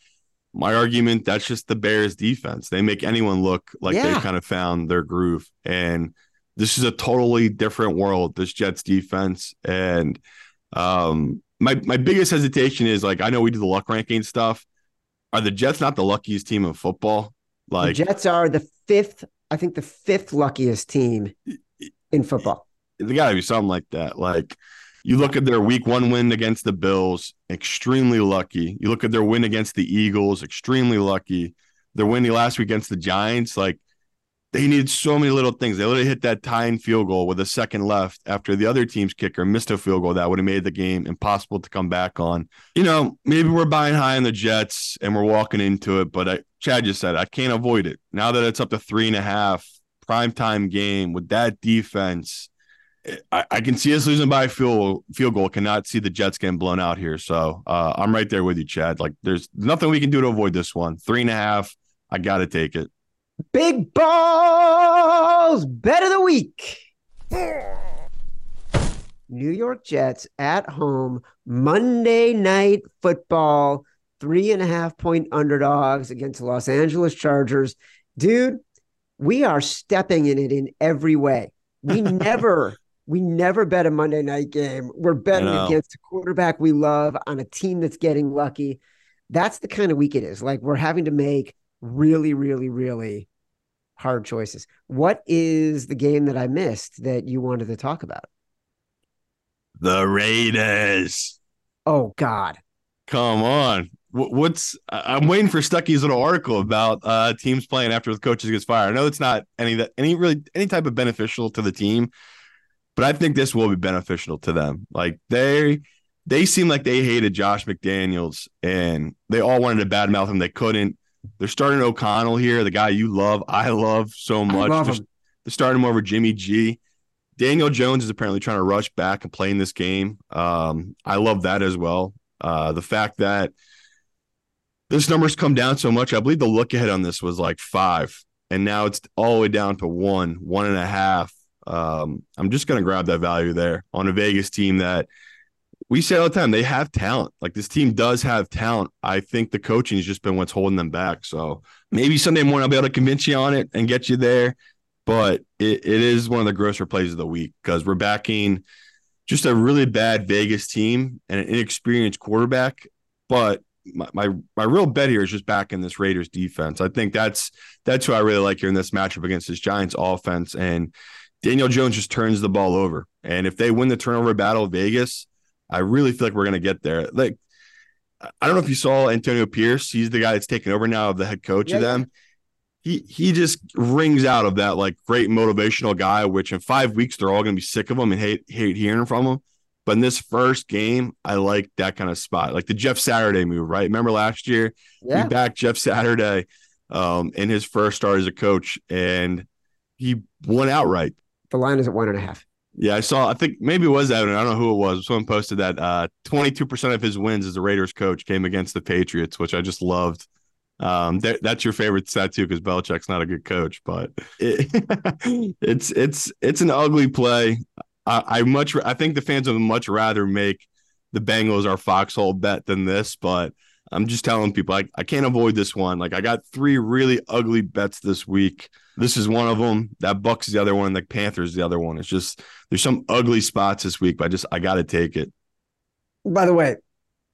my argument, that's just the Bears defense. They make anyone look like Yeah. they've kind of found their groove. And this is a totally different world, this Jets defense. And um my my biggest hesitation is like I know we do the luck ranking stuff. Are the Jets not the luckiest team in football? Like the Jets are the fifth, I think the fifth luckiest team in football. there gotta be something like that. Like you look at their week one win against the Bills, extremely lucky. You look at their win against the Eagles, extremely lucky. Their win last week against the Giants, like they needed so many little things. They literally hit that tying field goal with a second left after the other team's kicker missed a field goal that would have made the game impossible to come back on. You know, maybe we're buying high on the Jets and we're walking into it, but I, Chad just said I can't avoid it. Now that it's up to three and a half, primetime game with that defense. I, I can see us losing by a field field goal. Cannot see the Jets getting blown out here. So uh, I'm right there with you, Chad. Like there's nothing we can do to avoid this one. Three and a half. I got to take it. Big balls bet of the week. New York Jets at home, Monday night football, three and a half point underdogs against the Los Angeles Chargers. Dude, we are stepping in it in every way. We never, we never bet a Monday night game. We're betting against a quarterback we love on a team that's getting lucky. That's the kind of week it is. Like we're having to make really, really, really hard choices. What is the game that I missed that you wanted to talk about? The Raiders. Oh God. Come on. What's I'm waiting for Stuckey's little article about uh, teams playing after the coaches gets fired. I know it's not any that any really any type of beneficial to the team, but I think this will be beneficial to them. Like they they seem like they hated Josh McDaniels and they all wanted to badmouth him. They couldn't. They're starting O'Connell here, the guy you love, I love so much. love They're-. They're starting him over Jimmy G. Daniel Jones is apparently trying to rush back and play in this game. Um, I love that as well. Uh, the fact that this number's come down so much, I believe the look ahead on this was like five, and now it's all the way down to one, one and a half. Um, I'm just gonna grab that value there on a Vegas team that we say all the time they have talent. Like this team does have talent. I think the coaching has just been what's holding them back. So maybe Sunday morning I'll be able to convince you on it and get you there. But it, it is one of the grosser plays of the week because we're backing just a really bad Vegas team and an inexperienced quarterback. But my, my my real bet here is just backing this Raiders defense. I think that's that's who I really like here in this matchup against this Giants offense. And Daniel Jones just turns the ball over. And if they win the turnover battle Vegas, I really feel like we're gonna get there. Like I don't know if you saw Antonio Pierce. He's the guy that's taken over now of the head coach Yeah, of them. He he just rings out of that like great motivational guy, which in five weeks they're all gonna be sick of him and hate hate hearing from him. But in this first game, I like that kind of spot, like the Jeff Saturday move, right? Remember last year Yeah. we backed Jeff Saturday um, in his first start as a coach, and he won outright. The line is at one and a half. Yeah, I saw. I think maybe it was Evan. I don't know who it was. Someone posted that uh, 22% of his wins as a Raiders coach came against the Patriots, which I just loved. Um, that, that's your favorite stat too, because Belichick's not a good coach, but it, it's it's it's an ugly play. I, I much I think the fans would much rather make the Bengals our foxhole bet than this, but I'm just telling people I, I can't avoid this one. Like I got three really ugly bets this week. This is one of them. That Bucks is the other one. The Panthers the other one. It's just there's some ugly spots this week, but I just I got to take it. By the way,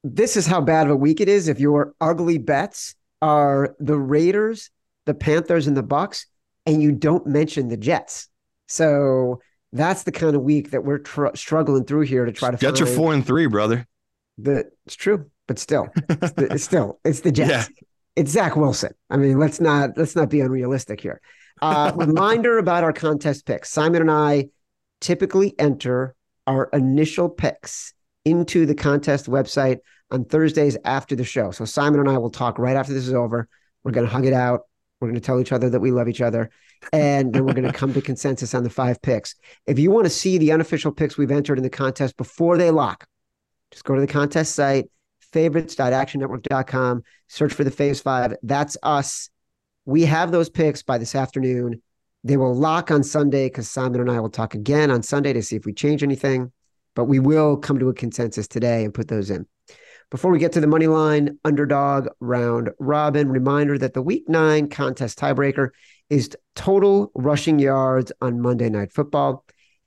this is how bad of a week it is. If your ugly bets are the Raiders, the Panthers, and the Bucks, and you don't mention the Jets, so that's the kind of week that we're tr- struggling through here to try to. Jets are four and three, brother. The it's true, but still, it's, the, it's still it's the Jets. Yeah. It's Zach Wilson. I mean, let's not let's not be unrealistic here. Uh, reminder about our contest picks. Simon and I typically enter our initial picks into the contest website on Thursdays after the show. So Simon and I will talk right after this is over. We're going to hug it out. We're going to tell each other that we love each other. And then we're going to come to consensus on the five picks. If you want to see the unofficial picks we've entered in the contest before they lock, just go to the contest site, favorites.actionnetwork.com, search for the phase five. That's us. We have those picks by this afternoon. They will lock on Sunday because Simon and I will talk again on Sunday to see if we change anything. But we will come to a consensus today and put those in. Before we get to the money line underdog round robin, reminder that the week nine contest tiebreaker is total rushing yards on Monday Night Football.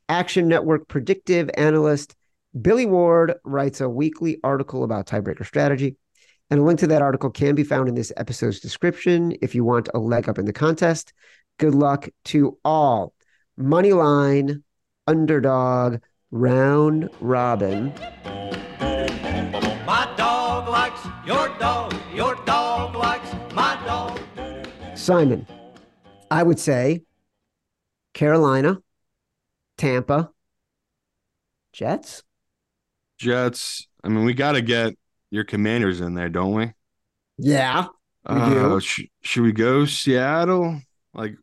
Action Network predictive analyst Billy Ward writes a weekly article about tiebreaker strategy. And a link to that article can be found in this episode's description if you want a leg up in the contest. Good luck to all. Money line, underdog, round robin. My dog likes your dog. Your dog likes my dog. Simon, I would say Carolina, Tampa, Jets. Jets. I mean, we got to get your Commanders in there, don't we? Yeah. We Uh, do. sh- should we go Seattle? Like,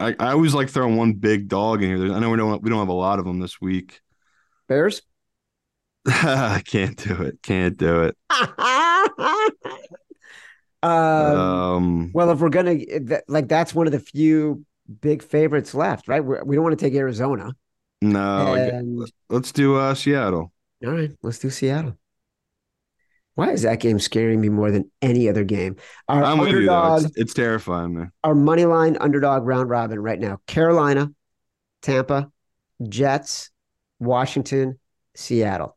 I, I always like throwing one big dog in here. I know we don't we don't have a lot of them this week. Bears. I can't do it. Can't do it. um, Um, well, if we're gonna like, that's one of the few big favorites left, right? We're, we don't want to take Arizona. no. And let's do uh, Seattle. all right, let's do Seattle. Why is that game scaring me more than any other game? Our I'm with you though. It's, it's terrifying, man. our money line underdog round robin right now: Carolina, Tampa, Jets, Washington, Seattle.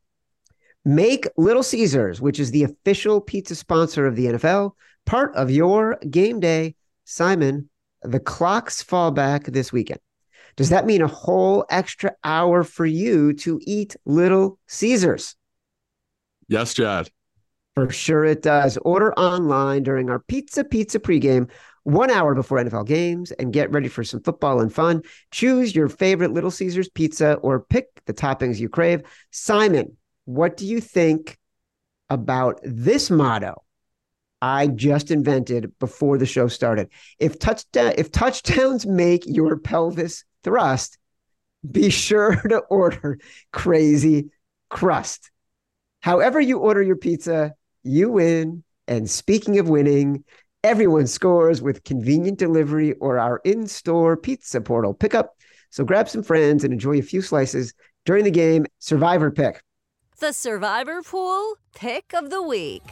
Make Little Caesars, which is the official pizza sponsor of the NFL, part of your game day. Simon, the clocks fall back this weekend. Does that mean a whole extra hour for you to eat Little Caesars? Yes, Chad. For sure it does. Order online during our Pizza Pizza pregame, one hour before NFL games, and get ready for some football and fun. Choose your favorite Little Caesars pizza or pick the toppings you crave. Simon, what do you think about this motto I just invented before the show started? If touchdown, if touchdowns make your pelvis thrust, be sure to order crazy crust. However, you order your pizza, you win. And speaking of winning, everyone scores with convenient delivery or our in store pizza portal pickup. So grab some friends and enjoy a few slices during the game. Survivor pick. The Survivor Pool Pick of the Week.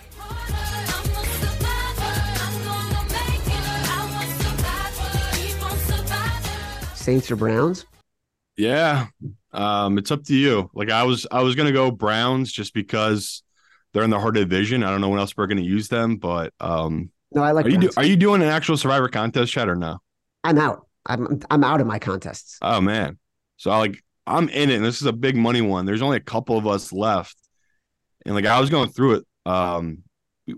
Saints or Browns? Yeah. Um, it's up to you. Like I was I was gonna go Browns just because they're in the heart of the division. I don't know when else we're gonna use them, but um No, I like are you do, are you doing an actual survivor contest chat or no? I'm out. I'm I'm out of my contests. Oh man. So I like I'm in it and this is a big money one. There's only a couple of us left. And like I was going through it. Um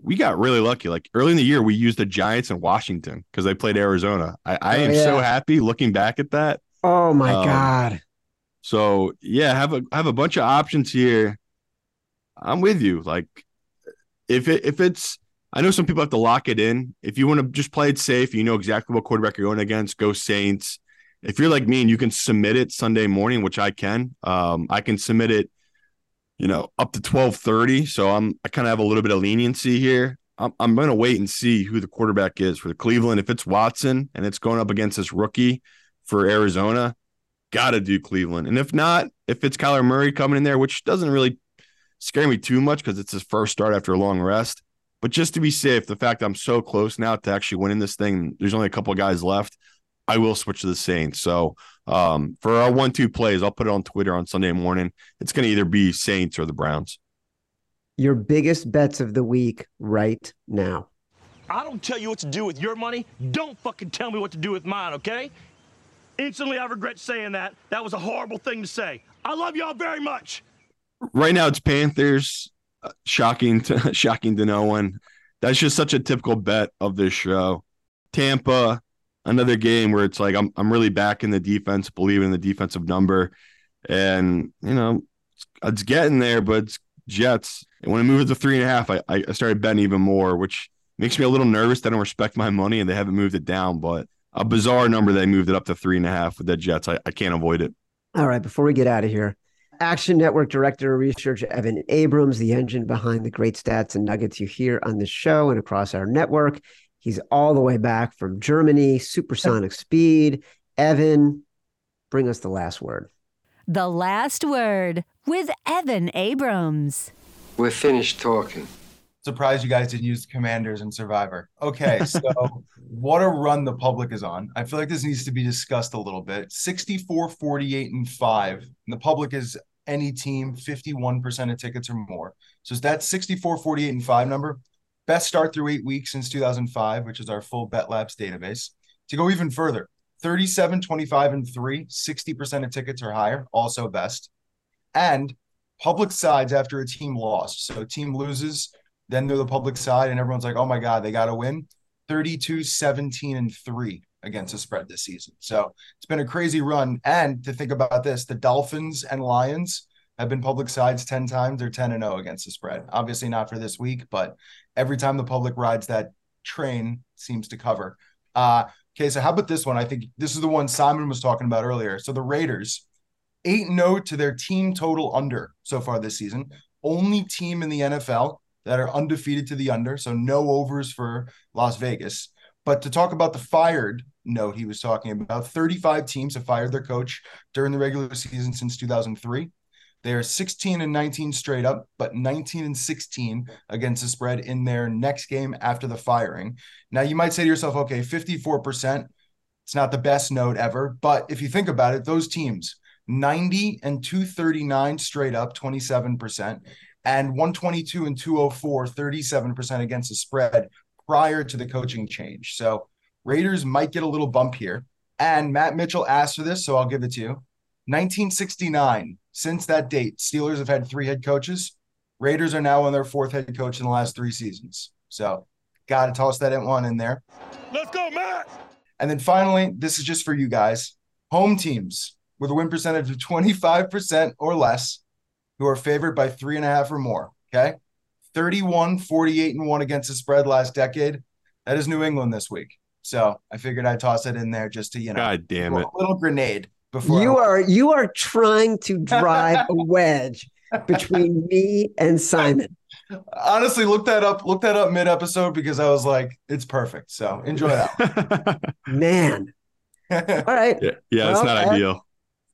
we- got really lucky. Like early in the year, we used the Giants in Washington because they played Arizona. I, I Oh, am so happy looking back at that. Oh my Um, god. So yeah, have a have a bunch of options here. I'm with you. Like if it if it's I know some people have to lock it in. If you want to just play it safe, you know exactly what quarterback you're going against, go Saints. If you're like me and you can submit it Sunday morning, which I can, um, I can submit it, you know, up to twelve thirty. So I'm I kind of have a little bit of leniency here. I'm, I'm going to wait and see who the quarterback is for the Cleveland. If it's Watson and it's going up against this rookie for Arizona, got to do Cleveland. And if not, if it's Kyler Murray coming in there, which doesn't really scare me too much because it's his first start after a long rest. But just to be safe, the fact I'm so close now to actually winning this thing, there's only a couple of guys left. I will switch to the Saints. So um, for our one-two plays, I'll put it on Twitter on Sunday morning. It's going to either be Saints or the Browns. Your biggest bets of the week right now. I don't tell you what to do with your money. Don't fucking tell me what to do with mine, okay? Instantly, I regret saying that. That was a horrible thing to say. I love y'all very much. Right now, it's Panthers. Uh, shocking to shocking to no one. That's just such a typical bet of this show. Tampa, another game where it's like I'm I'm really back in the defense, believing in the defensive number, and you know it's getting there, but it's Jets. And when I moved to three and a half, I I started betting even more, which makes me a little nervous. They don't respect my money and they haven't moved it down, but a bizarre number they moved it up to three and a half with the Jets. I, I can't avoid it. All right, before we get out of here, Action Network Director of Research Evan Abrams, the engine behind the great stats and nuggets you hear on this show and across our network. He's all the way back from Germany, supersonic speed. Evan, bring us the last word. The last word with Evan Abrams. We're finished talking. Surprised you guys didn't use commanders and Survivor. Okay, so what a run the public is on. I feel like this needs to be discussed a little bit. 64, 48, and 5. And the public is any team, 51% of tickets or more. So is that 64, 48, and 5 number? Best start through eight weeks since 2005, which is our full Bet Labs database. To go even further, 37, 25, and 3, 60% of tickets are higher, also best. And public sides after a team lost. So team loses, then they're the public side, and everyone's like, oh my God, they got to win. 32, 17, and 3 against the spread this season. So it's been a crazy run. And to think about this, the Dolphins and Lions have been public sides 10 times. They're 10 and 0 against the spread. Obviously not for this week, but every time the public rides that train seems to cover. Uh, okay, so how about this one? I think this is the one Simon was talking about earlier. So the Raiders, 8 0 to their team total under so far this season. Only team in the NFL that are undefeated to the under. So no overs for Las Vegas. But to talk about the fired note he was talking about, 35 teams have fired their coach during the regular season since 2003. They are 16 and 19 straight up, but 19 and 16 against the spread in their next game after the firing. Now, you might say to yourself, okay, 54%, it's not the best note ever. But if you think about it, those teams, 90 and 239 straight up, 27%, and 122 and 204, 37% against the spread prior to the coaching change. So Raiders might get a little bump here. And Matt Mitchell asked for this, so I'll give it to you. 1969, since that date, Steelers have had three head coaches. Raiders are now on their fourth head coach in the last three seasons. So, got to toss that one in there. Let's go, Matt. And then finally, this is just for you guys home teams with a win percentage of 25% or less who are favored by three and a half or more. Okay. 31, 48, and one against the spread last decade. That is New England this week. So I figured I'd toss it in there just to, you know, God damn it. a little grenade before You I- are you are trying to drive a wedge between me and Simon. honestly look that up, look that up mid episode because I was like, it's perfect. So enjoy that. Man. All right. Yeah, yeah it's not Ed- ideal.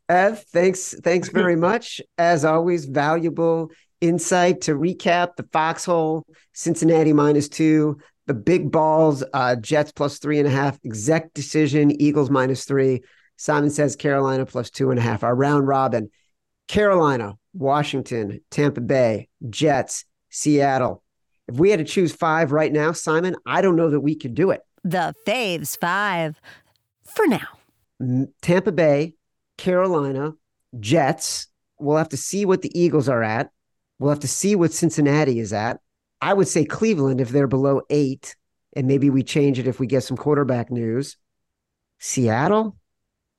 Ev, thanks, thanks very much. As always, valuable insight to recap the foxhole, Cincinnati minus two, the big balls, uh, Jets plus three and a half, exec decision, Eagles minus three. Simon says Carolina plus two and a half. Our round robin, Carolina, Washington, Tampa Bay, Jets, Seattle. If we had to choose five right now, Simon, I don't know that we could do it. The Faves Five. For now. Tampa Bay, Carolina, Jets. We'll have to see what the Eagles are at. We'll have to see what Cincinnati is at. I would say Cleveland if they're below eight, and maybe we change it if we get some quarterback news. Seattle,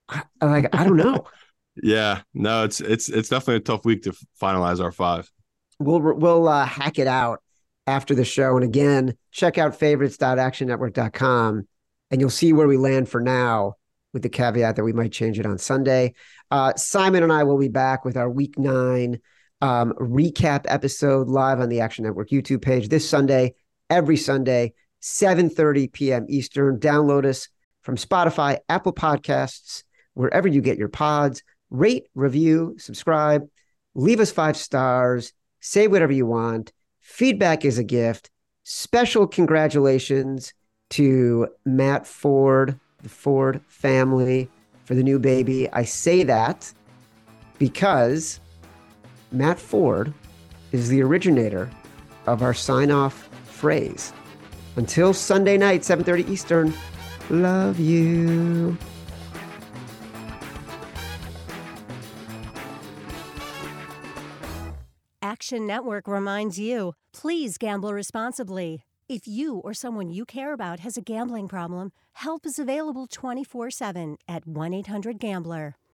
I, like I don't know. Yeah, no, it's it's it's definitely a tough week to finalize our five. we'll we'll uh, hack it out after the show. And again, check out favorites.actionnetwork.com and you'll see where we land for now with the caveat that we might change it on Sunday. Uh, Simon and I will be back with our week nine um, recap episode live on the Action Network YouTube page this Sunday. every Sunday, 7:30 p.m. Eastern. Download us from Spotify, Apple Podcasts, wherever you get your pods. Rate, review, subscribe, leave us five stars, say whatever you want. Feedback is a gift. Special congratulations to Matt Ford, the Ford family, for the new baby. I say that because Matt Ford is the originator of our sign off phrase. Until Sunday night, 7:30 Eastern. Love you. Action Network reminds you please gamble responsibly. If you or someone you care about has a gambling problem, help is available 24 7 at 1 800 Gambler.